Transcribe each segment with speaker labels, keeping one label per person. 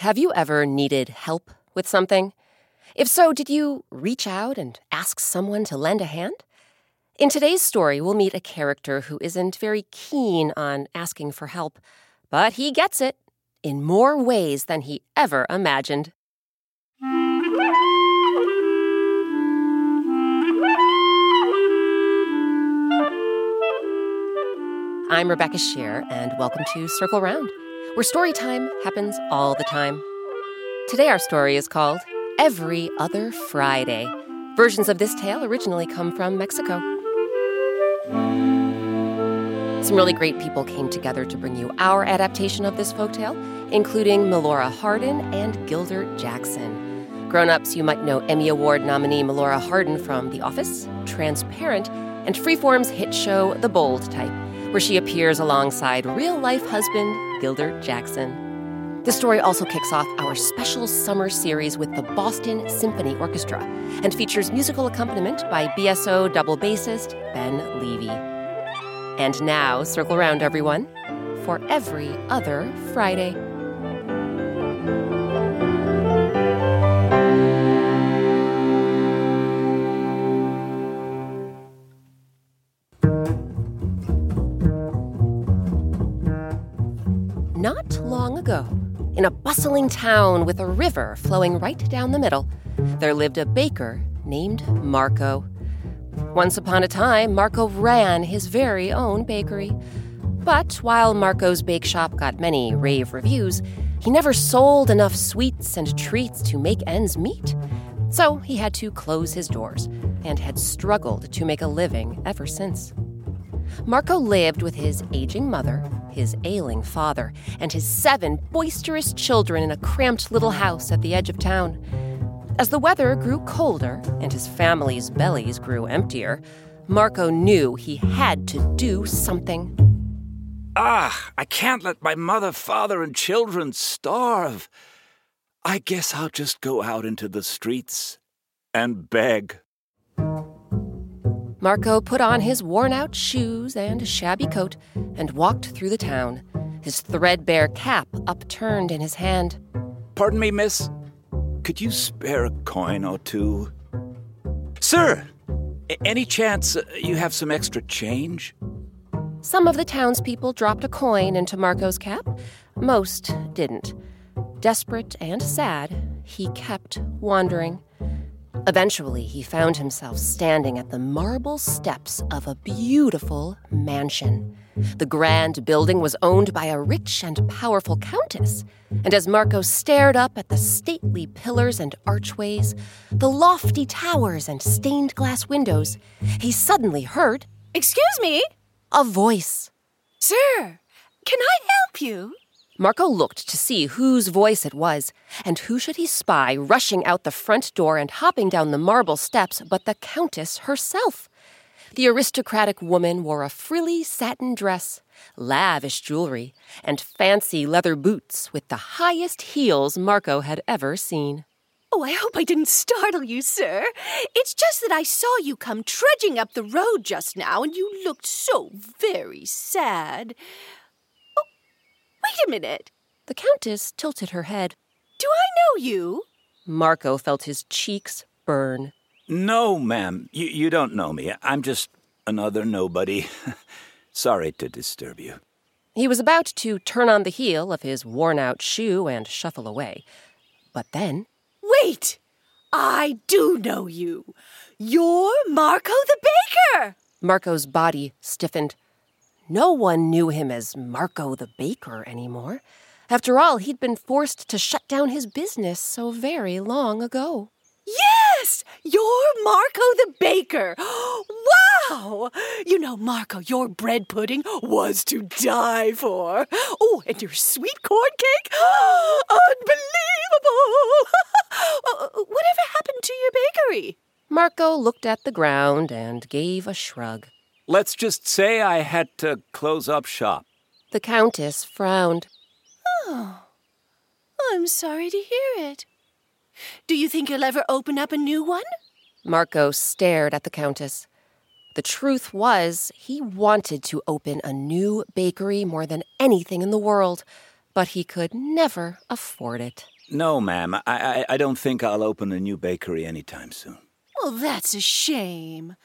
Speaker 1: Have you ever needed help with something? If so, did you reach out and ask someone to lend a hand? In today's story, we'll meet a character who isn't very keen on asking for help, but he gets it in more ways than he ever imagined. I'm Rebecca Sheir, and welcome to Circle Round where story time happens all the time. Today, our story is called Every Other Friday. Versions of this tale originally come from Mexico. Some really great people came together to bring you our adaptation of this folktale, including Melora Hardin and Gildart Jackson. Grown ups, you might know Emmy Award nominee Melora Hardin from The Office, Transparent, and Freeform's hit show The Bold Type where she appears alongside real life husband Gildart Jackson. The story also kicks off our special summer series with the Boston Symphony Orchestra and features musical accompaniment by BSO double bassist Ben Levy. And now, circle around, everyone, for every other Friday. A bustling town with a river flowing right down the middle, there lived a baker named Marco. Once upon a time, Marco ran his very own bakery. But while Marco's bake shop got many rave reviews, he never sold enough sweets and treats to make ends meet. So he had to close his doors and had struggled to make a living ever since. Marco lived with his aging mother, his ailing father, and his seven boisterous children in a cramped little house at the edge of town. As the weather grew colder and his family's bellies grew emptier, Marco knew he had to do something.
Speaker 2: Ah, I can't let my mother, father, and children starve. I guess I'll just go out into the streets and beg.
Speaker 1: Marco put on his worn out shoes and shabby coat and walked through the town, his threadbare cap upturned in his hand.
Speaker 2: Pardon me, miss. Could you spare a coin or two? Sir, any chance uh, you have some extra change?
Speaker 1: Some of the townspeople dropped a coin into Marco's cap. Most didn't. Desperate and sad, he kept wandering. Eventually, he found himself standing at the marble steps of a beautiful mansion. The grand building was owned by a rich and powerful countess, and as Marco stared up at the stately pillars and archways, the lofty towers and stained glass windows, he suddenly heard
Speaker 3: Excuse me?
Speaker 1: A voice.
Speaker 3: Sir, can I help you?
Speaker 1: Marco looked to see whose voice it was, and who should he spy rushing out the front door and hopping down the marble steps but the Countess herself? The aristocratic woman wore a frilly satin dress, lavish jewelry, and fancy leather boots with the highest heels Marco had ever seen.
Speaker 3: Oh, I hope I didn't startle you, sir. It's just that I saw you come trudging up the road just now, and you looked so very sad. Wait a minute.
Speaker 1: The Countess tilted her head.
Speaker 3: Do I know you?
Speaker 1: Marco felt his cheeks burn.
Speaker 2: No, ma'am. You, you don't know me. I'm just another nobody. Sorry to disturb you.
Speaker 1: He was about to turn on the heel of his worn out shoe and shuffle away. But then.
Speaker 3: Wait! I do know you. You're Marco the Baker!
Speaker 1: Marco's body stiffened. No one knew him as Marco the Baker anymore. After all, he'd been forced to shut down his business so very long ago.
Speaker 3: Yes! You're Marco the Baker! Wow! You know, Marco, your bread pudding was to die for. Oh, and your sweet corn cake? Unbelievable! Uh, whatever happened to your bakery?
Speaker 1: Marco looked at the ground and gave a shrug.
Speaker 2: Let's just say I had to close up shop.
Speaker 1: The Countess frowned.
Speaker 3: Oh, I'm sorry to hear it. Do you think you'll ever open up a new one?
Speaker 1: Marco stared at the Countess. The truth was, he wanted to open a new bakery more than anything in the world, but he could never afford it.
Speaker 2: No, ma'am. I, I, I don't think I'll open a new bakery anytime soon.
Speaker 3: Well, that's a shame.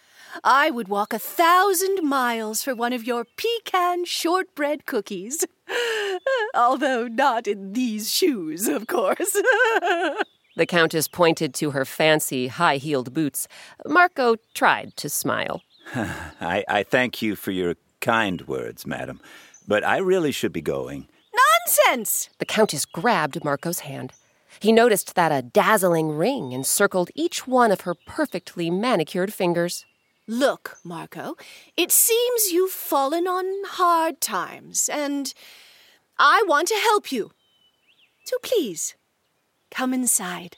Speaker 3: I would walk a thousand miles for one of your pecan shortbread cookies. Although not in these shoes, of course.
Speaker 1: The Countess pointed to her fancy high heeled boots. Marco tried to smile.
Speaker 2: I, I thank you for your kind words, madam, but I really should be going.
Speaker 3: Nonsense!
Speaker 1: The Countess grabbed Marco's hand. He noticed that a dazzling ring encircled each one of her perfectly manicured fingers.
Speaker 3: Look, Marco, it seems you've fallen on hard times, and I want to help you. So please, come inside.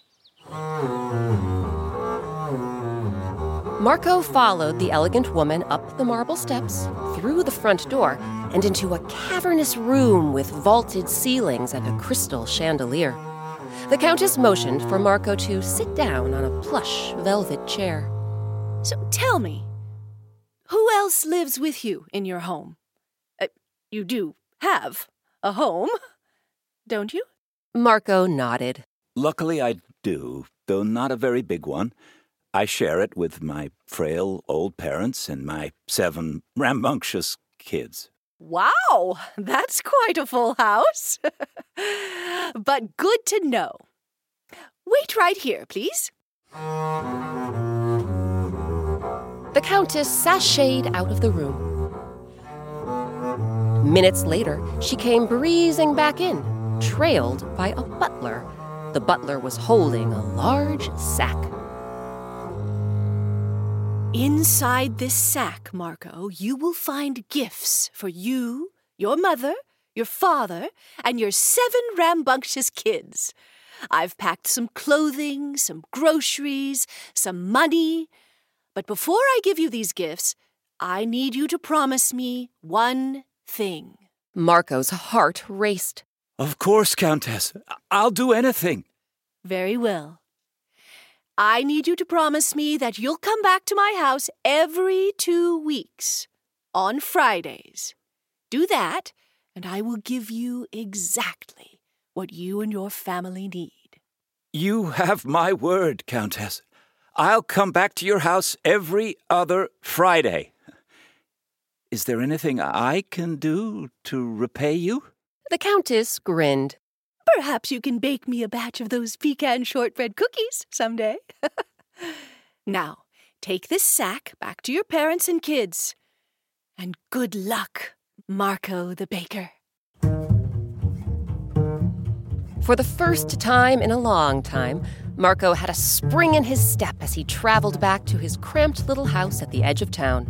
Speaker 1: Marco followed the elegant woman up the marble steps, through the front door, and into a cavernous room with vaulted ceilings and a crystal chandelier. The Countess motioned for Marco to sit down on a plush velvet chair.
Speaker 3: So tell me, who else lives with you in your home? Uh, you do have a home, don't you?
Speaker 1: Marco nodded.
Speaker 2: Luckily, I do, though not a very big one. I share it with my frail old parents and my seven rambunctious kids.
Speaker 3: Wow, that's quite a full house. but good to know. Wait right here, please.
Speaker 1: The Countess sashayed out of the room. Minutes later, she came breezing back in, trailed by a butler. The butler was holding a large sack.
Speaker 3: Inside this sack, Marco, you will find gifts for you, your mother, your father, and your seven rambunctious kids. I've packed some clothing, some groceries, some money. But before I give you these gifts, I need you to promise me one thing.
Speaker 1: Marco's heart raced.
Speaker 2: Of course, Countess. I'll do anything.
Speaker 3: Very well. I need you to promise me that you'll come back to my house every two weeks on Fridays. Do that, and I will give you exactly what you and your family need.
Speaker 2: You have my word, Countess. I'll come back to your house every other Friday. Is there anything I can do to repay you?
Speaker 1: The Countess grinned.
Speaker 3: Perhaps you can bake me a batch of those pecan shortbread cookies someday. now, take this sack back to your parents and kids. And good luck, Marco the baker.
Speaker 1: For the first time in a long time, Marco had a spring in his step as he traveled back to his cramped little house at the edge of town.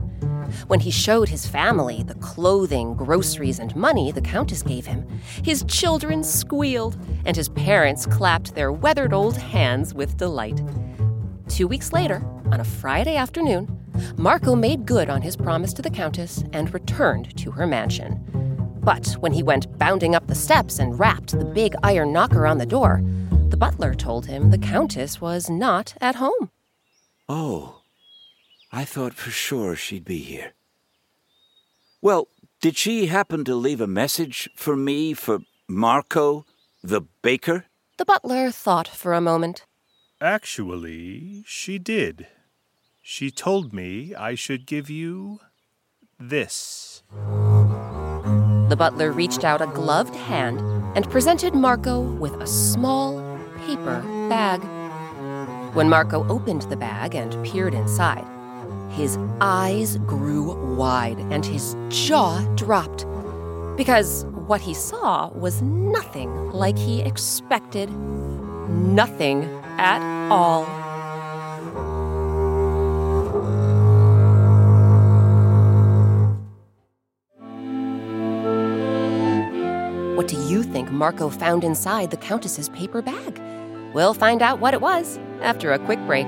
Speaker 1: When he showed his family the clothing, groceries, and money the Countess gave him, his children squealed, and his parents clapped their weathered old hands with delight. Two weeks later, on a Friday afternoon, Marco made good on his promise to the Countess and returned to her mansion. But when he went bounding up the steps and rapped the big iron knocker on the door, the butler told him the Countess was not at home.
Speaker 2: Oh, I thought for sure she'd be here. Well, did she happen to leave a message for me for Marco, the baker?
Speaker 1: The butler thought for a moment.
Speaker 4: Actually, she did. She told me I should give you this.
Speaker 1: The butler reached out a gloved hand and presented Marco with a small paper bag. When Marco opened the bag and peered inside, his eyes grew wide and his jaw dropped because what he saw was nothing like he expected. Nothing at all. What do you think Marco found inside the Countess's paper bag? We'll find out what it was after a quick break.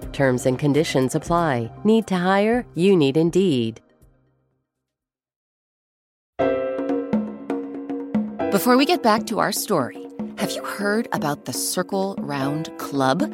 Speaker 5: Terms and conditions apply. Need to hire? You need Indeed.
Speaker 1: Before we get back to our story, have you heard about the Circle Round Club?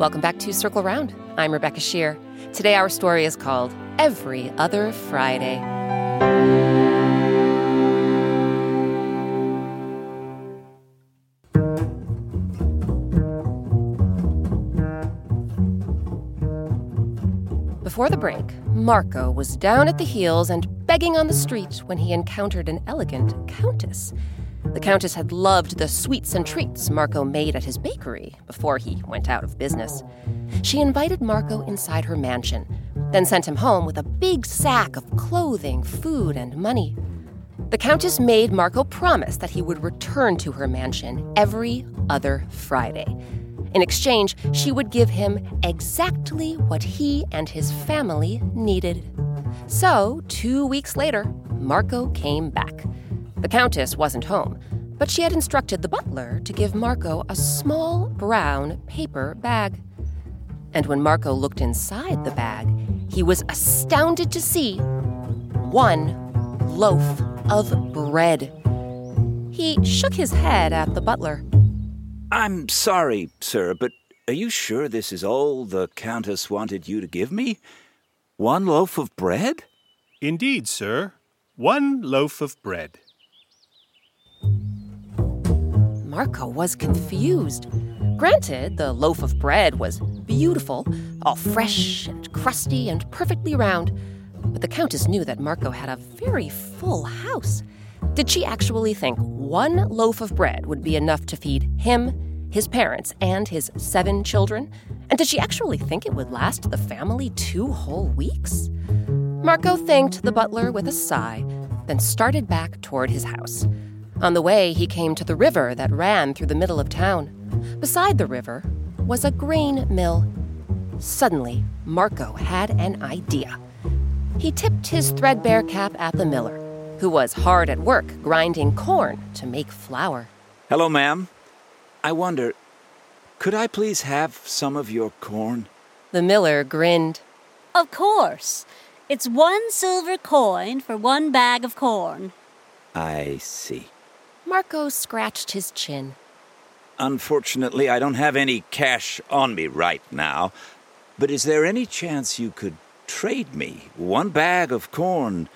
Speaker 1: Welcome back to Circle Round. I'm Rebecca Sheir. Today, our story is called Every Other Friday. Before the break, Marco was down at the heels and begging on the street when he encountered an elegant countess. The Countess had loved the sweets and treats Marco made at his bakery before he went out of business. She invited Marco inside her mansion, then sent him home with a big sack of clothing, food, and money. The Countess made Marco promise that he would return to her mansion every other Friday. In exchange, she would give him exactly what he and his family needed. So, two weeks later, Marco came back. The Countess wasn't home, but she had instructed the butler to give Marco a small brown paper bag. And when Marco looked inside the bag, he was astounded to see one loaf of bread. He shook his head at the butler.
Speaker 2: I'm sorry, sir, but are you sure this is all the Countess wanted you to give me? One loaf of bread?
Speaker 4: Indeed, sir. One loaf of bread.
Speaker 1: Marco was confused. Granted, the loaf of bread was beautiful, all fresh and crusty and perfectly round, but the Countess knew that Marco had a very full house. Did she actually think one loaf of bread would be enough to feed him, his parents, and his seven children? And did she actually think it would last the family two whole weeks? Marco thanked the butler with a sigh, then started back toward his house. On the way, he came to the river that ran through the middle of town. Beside the river was a grain mill. Suddenly, Marco had an idea. He tipped his threadbare cap at the miller, who was hard at work grinding corn to make flour.
Speaker 2: Hello, ma'am. I wonder, could I please have some of your corn?
Speaker 1: The miller grinned.
Speaker 6: Of course. It's one silver coin for one bag of corn.
Speaker 2: I see.
Speaker 1: Marco scratched his chin.
Speaker 2: Unfortunately, I don't have any cash on me right now. But is there any chance you could trade me one bag of corn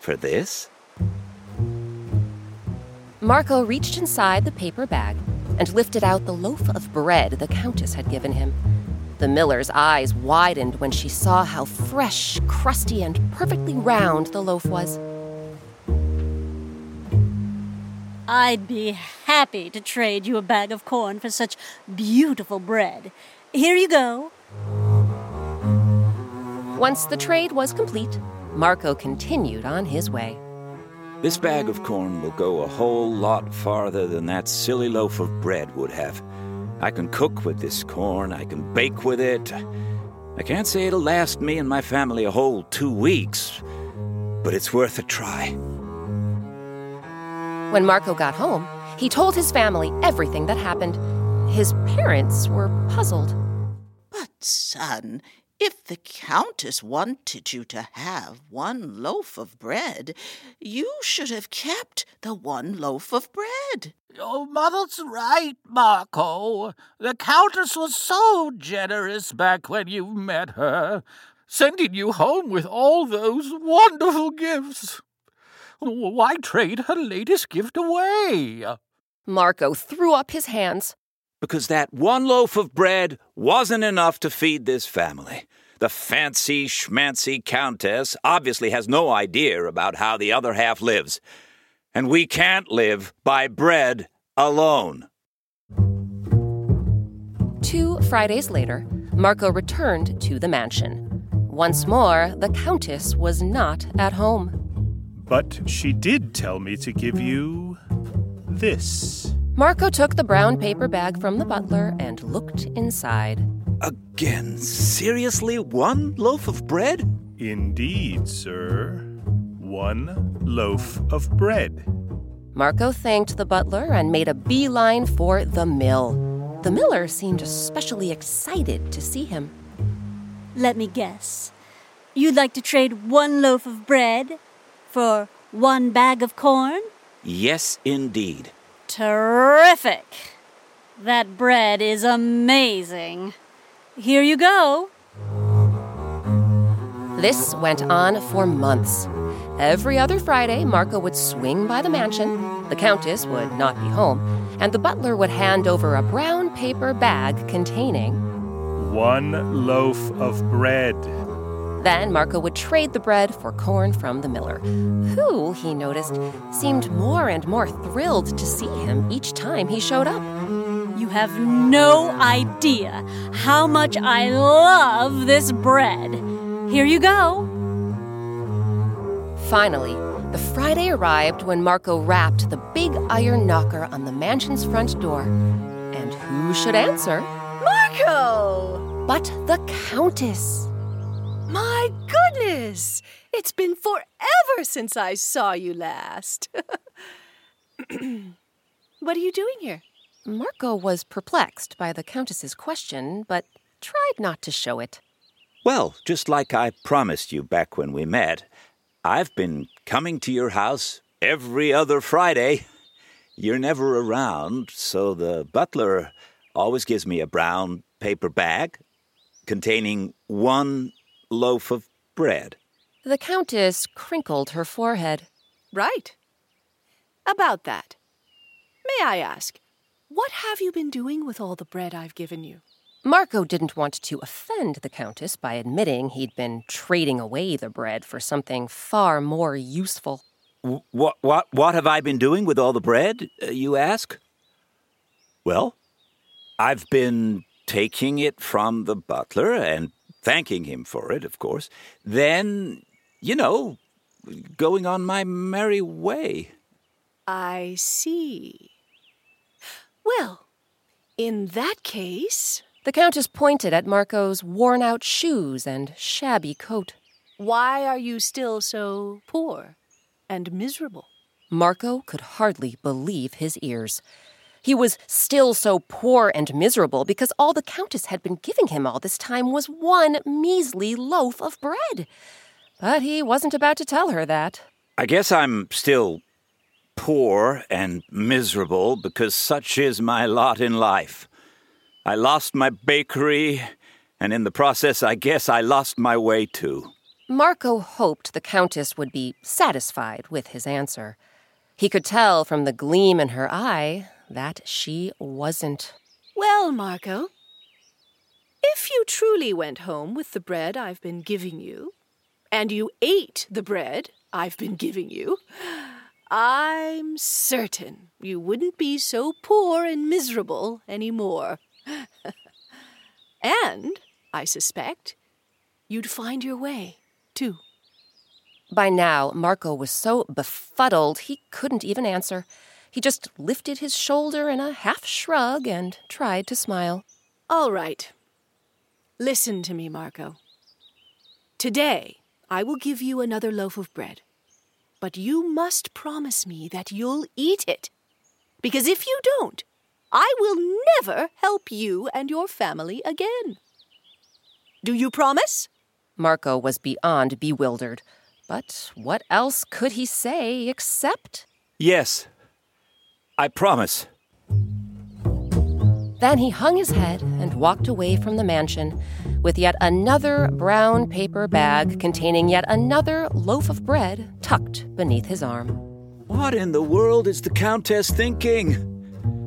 Speaker 2: for this?
Speaker 1: Marco reached inside the paper bag and lifted out the loaf of bread the Countess had given him. The miller's eyes widened when she saw how fresh, crusty, and perfectly round the loaf was.
Speaker 6: I'd be happy to trade you a bag of corn for such beautiful bread. Here you go.
Speaker 1: Once the trade was complete, Marco continued on his way.
Speaker 2: This bag of corn will go a whole lot farther than that silly loaf of bread would have. I can cook with this corn, I can bake with it. I can't say it'll last me and my family a whole two weeks, but it's worth a try.
Speaker 1: When Marco got home, he told his family everything that happened. His parents were puzzled.
Speaker 7: But, son, If the Countess wanted you to have one loaf of bread, you should have kept the one loaf of bread.
Speaker 8: Your mother's right, Marco. The Countess was so generous back when you met her, sending you home with all those wonderful gifts. Why trade her latest gift away?
Speaker 1: Marco threw up his hands.
Speaker 2: Because that one loaf of bread wasn't enough to feed this family. The fancy schmancy countess obviously has no idea about how the other half lives. And we can't live by bread alone.
Speaker 1: Two Fridays later, Marco returned to the mansion. Once more, the Countess was not at home.
Speaker 4: But she did tell me to give you this.
Speaker 1: Marco took the brown paper bag from the butler and looked inside.
Speaker 2: Again, seriously, one loaf of bread?
Speaker 4: Indeed, sir. One loaf of bread.
Speaker 1: Marco thanked the butler and made a beeline for the mill. The miller seemed especially excited to see him.
Speaker 6: Let me guess. You'd like to trade one loaf of bread for one bag of corn?
Speaker 2: Yes, indeed.
Speaker 6: Terrific! That bread is amazing. Here you go.
Speaker 1: This went on for months. Every other Friday, Marco would swing by the mansion, the Countess would not be home, and the butler would hand over a brown paper bag containing
Speaker 4: one loaf of bread.
Speaker 1: Then Marco would trade the bread for corn from the miller, who, he noticed, seemed more and more thrilled to see him each time he showed up.
Speaker 6: You have no idea how much I love this bread. Here you go.
Speaker 1: Finally, the Friday arrived when Marco rapped the big iron knocker on the mansion's front door. And who should answer?
Speaker 3: Marco!
Speaker 1: But the Countess.
Speaker 3: My goodness! It's been forever since I saw you last. what are you doing here?
Speaker 1: Marco was perplexed by the Countess's question, but tried not to show it.
Speaker 2: Well, just like I promised you back when we met, I've been coming to your house every other Friday. You're never around, so the butler always gives me a brown paper bag containing one loaf of bread.
Speaker 1: The Countess crinkled her forehead.
Speaker 3: Right. About that. May I ask, what have you been doing with all the bread I've given you?
Speaker 1: Marco didn't want to offend the Countess by admitting he'd been trading away the bread for something far more useful.
Speaker 2: What, what, what have I been doing with all the bread, uh, you ask? Well, I've been taking it from the butler and thanking him for it, of course. Then, you know, going on my merry way.
Speaker 3: I see. Well, in that case.
Speaker 1: The Countess pointed at Marco's worn out shoes and shabby coat.
Speaker 3: Why are you still so poor and miserable?
Speaker 1: Marco could hardly believe his ears. He was still so poor and miserable because all the Countess had been giving him all this time was one measly loaf of bread. But he wasn't about to tell her that.
Speaker 2: I guess I'm still poor and miserable because such is my lot in life. I lost my bakery, and in the process, I guess I lost my way too.
Speaker 1: Marco hoped the Countess would be satisfied with his answer. He could tell from the gleam in her eye that she wasn't.
Speaker 3: Well, Marco, if you truly went home with the bread I've been giving you, and you ate the bread I've been giving you, I'm certain you wouldn't be so poor and miserable any more. and, I suspect, you'd find your way, too.
Speaker 1: By now, Marco was so befuddled he couldn't even answer. He just lifted his shoulder in a half shrug and tried to smile.
Speaker 3: All right. Listen to me, Marco. Today, I will give you another loaf of bread. But you must promise me that you'll eat it. Because if you don't, I will never help you and your family again. Do you promise?
Speaker 1: Marco was beyond bewildered. But what else could he say except.
Speaker 2: Yes, I promise.
Speaker 1: Then he hung his head and walked away from the mansion with yet another brown paper bag containing yet another loaf of bread tucked beneath his arm.
Speaker 2: What in the world is the Countess thinking?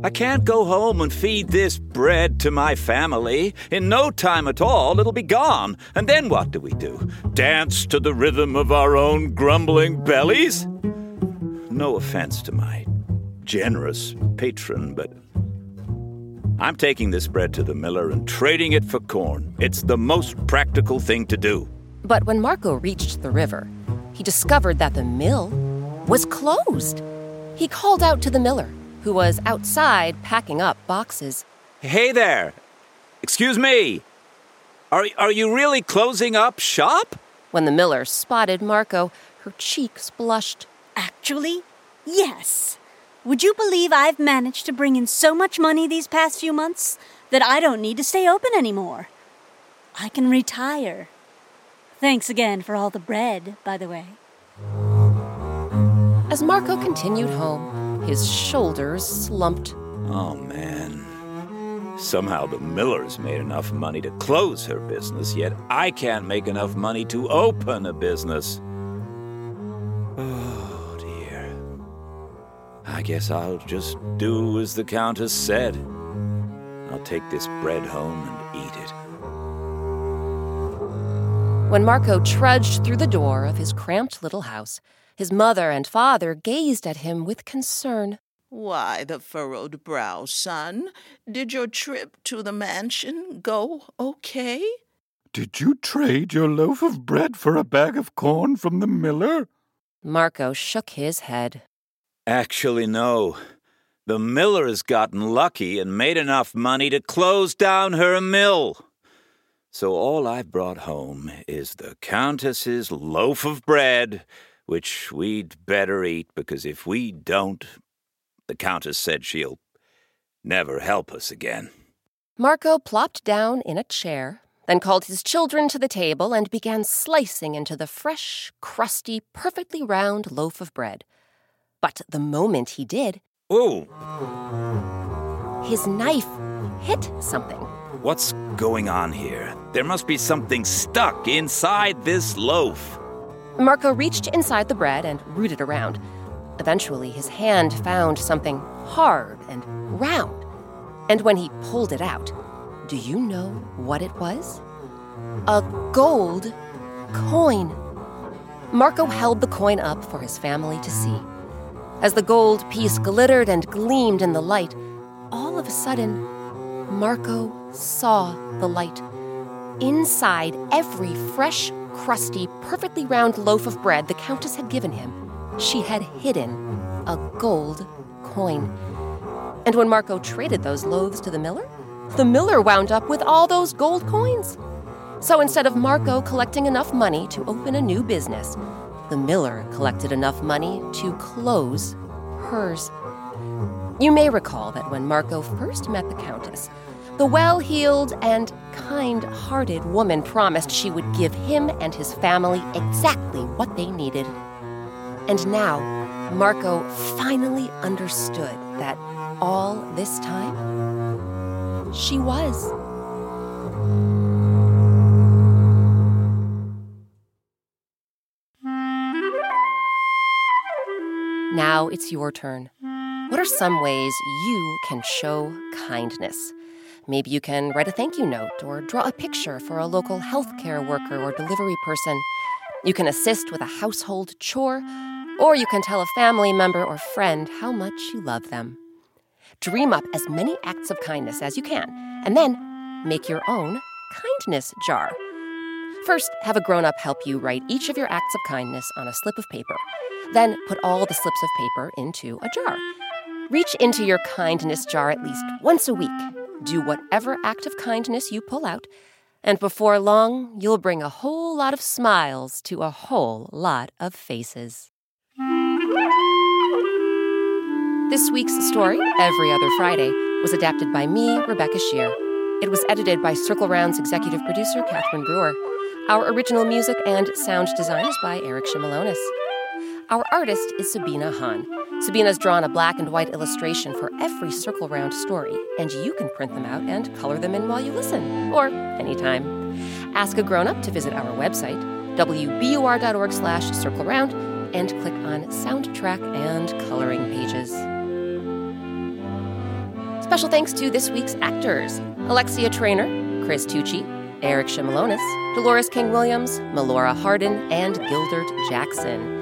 Speaker 2: I can't go home and feed this bread to my family. In no time at all, it'll be gone. And then what do we do? Dance to the rhythm of our own grumbling bellies? No offense to my generous patron, but I'm taking this bread to the miller and trading it for corn. It's the most practical thing to do.
Speaker 1: But when Marco reached the river, he discovered that the mill was closed. He called out to the miller, who was outside packing up boxes.
Speaker 2: Hey there! Excuse me! Are, are you really closing up shop?
Speaker 1: When the miller spotted Marco, her cheeks blushed.
Speaker 6: Actually, yes. Would you believe I've managed to bring in so much money these past few months that I don't need to stay open anymore? I can retire. Thanks again for all the bread, by the way.
Speaker 1: As Marco continued home, his shoulders slumped.
Speaker 2: Oh, man. Somehow the Miller's made enough money to close her business, yet I can't make enough money to open a business. Oh, Dear. I guess I'll just do as the Countess said. I'll take this bread home and eat it.
Speaker 1: When Marco trudged through the door of his cramped little house, his mother and father gazed at him with concern.
Speaker 7: Why the furrowed brow, son? Did your trip to the mansion go okay?
Speaker 8: Did you trade your loaf of bread for a bag of corn from the miller?
Speaker 1: Marco shook his head.
Speaker 2: Actually, no. The miller has gotten lucky and made enough money to close down her mill. So all I've brought home is the Countess's loaf of bread, which we'd better eat because if we don't, the Countess said she'll never help us again.
Speaker 1: Marco plopped down in a chair, then called his children to the table and began slicing into the fresh, crusty, perfectly round loaf of bread. But the moment he did,
Speaker 2: Ooh,
Speaker 1: his knife hit something.
Speaker 2: what's going on here? There must be something stuck inside this loaf.
Speaker 1: Marco reached inside the bread and rooted around. Eventually, his hand found something hard and round. And when he pulled it out, do you know what it was? A gold coin. Marco held the coin up for his family to see. As the gold piece glittered and gleamed in the light, all of a sudden, Marco saw the light. Inside every fresh, crusty, perfectly round loaf of bread the Countess had given him, she had hidden a gold coin. And when Marco traded those loaves to the miller, the miller wound up with all those gold coins. So instead of Marco collecting enough money to open a new business, the miller collected enough money to close hers. You may recall that when Marco first met the Countess, the well heeled and kind hearted woman promised she would give him and his family exactly what they needed. And now, Marco finally understood that all this time, she was. Now it's your turn. What are some ways you can show kindness? Maybe you can write a thank you note or draw a picture for a local healthcare worker or delivery person. You can assist with a household chore, or you can tell a family member or friend how much you love them. Dream up as many acts of kindness as you can, and then make your own kindness jar. First, have a grown up help you write each of your acts of kindness on a slip of paper. Then put all the slips of paper into a jar. Reach into your kindness jar at least once a week. Do whatever act of kindness you pull out, and before long, you'll bring a whole lot of smiles to a whole lot of faces. This week's story, Every Other Friday, was adapted by me, Rebecca Sheir. It was edited by Circle Round's executive producer, Catherine Brewer. Our original music and sound design is by Eric Shimelonis. Our artist is Sabina Hahn. Sabina's drawn a black and white illustration for every Circle Round story, and you can print them out and color them in while you listen, or anytime. Ask a grown-up to visit our website, wbur.org slash circle round, and click on soundtrack and coloring pages. Special thanks to this week's actors Alexia Trainer, Chris Tucci, Eric Shimelonis, Dolores King Williams, Melora Hardin, and Gildart Jackson.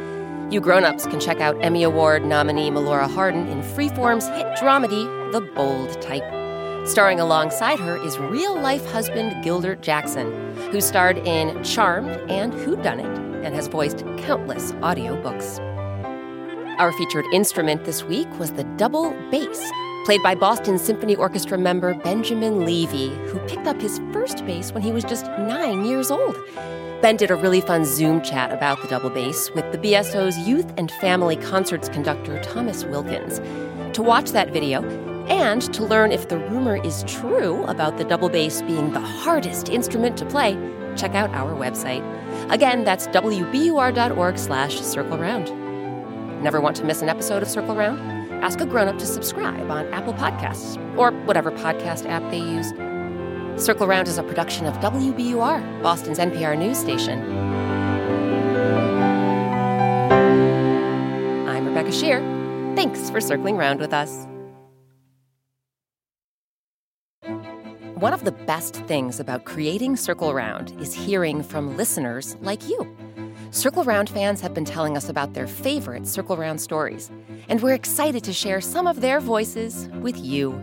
Speaker 1: You grown-ups can check out Emmy Award nominee Melora Hardin in Freeform's hit dramedy, The Bold Type. Starring alongside her is real-life husband Gildart Jackson, who starred in Charmed and Whodunnit and has voiced countless audiobooks. Our featured instrument this week was the double bass, played by Boston Symphony Orchestra member Benjamin Levy, who picked up his first bass when he was just nine years old. Ben did a really fun Zoom chat about the double bass with the BSO's Youth and Family Concerts conductor Thomas Wilkins. To watch that video and to learn if the rumor is true about the double bass being the hardest instrument to play, check out our website. Again, that's wbur.org slash circle round. Never want to miss an episode of Circle Round? Ask a grown-up to subscribe on Apple Podcasts or whatever podcast app they use. Circle Round is a production of WBUR, Boston's NPR news station. I'm Rebecca Sheir. Thanks for circling round with us. One of the best things about creating Circle Round is hearing from listeners like you. Circle Round fans have been telling us about their favorite Circle Round stories, and we're excited to share some of their voices with you.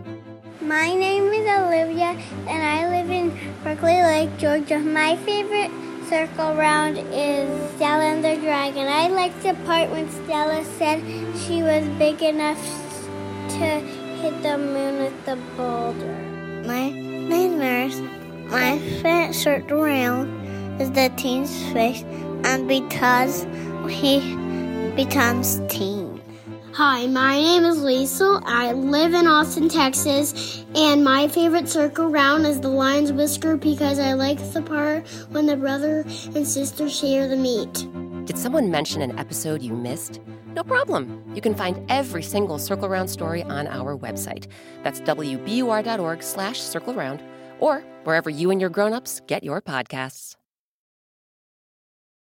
Speaker 9: My name Olivia, and I live in Berkeley Lake, Georgia. My favorite circle round is Stella and the Dragon. I liked the part when Stella said she was big enough to hit the moon with the boulder.
Speaker 10: My is My favorite circle round is the teen's face, and because he becomes teen.
Speaker 11: Hi, my name is Lisa. I live in Austin, Texas, and my favorite circle round is the lion's whisker because I like the part when the brother and sister share the meat.
Speaker 1: Did someone mention an episode you missed? No problem. You can find every single Circle Round story on our website. That's wbur.org slash circle round or wherever you and your grown-ups get your podcasts.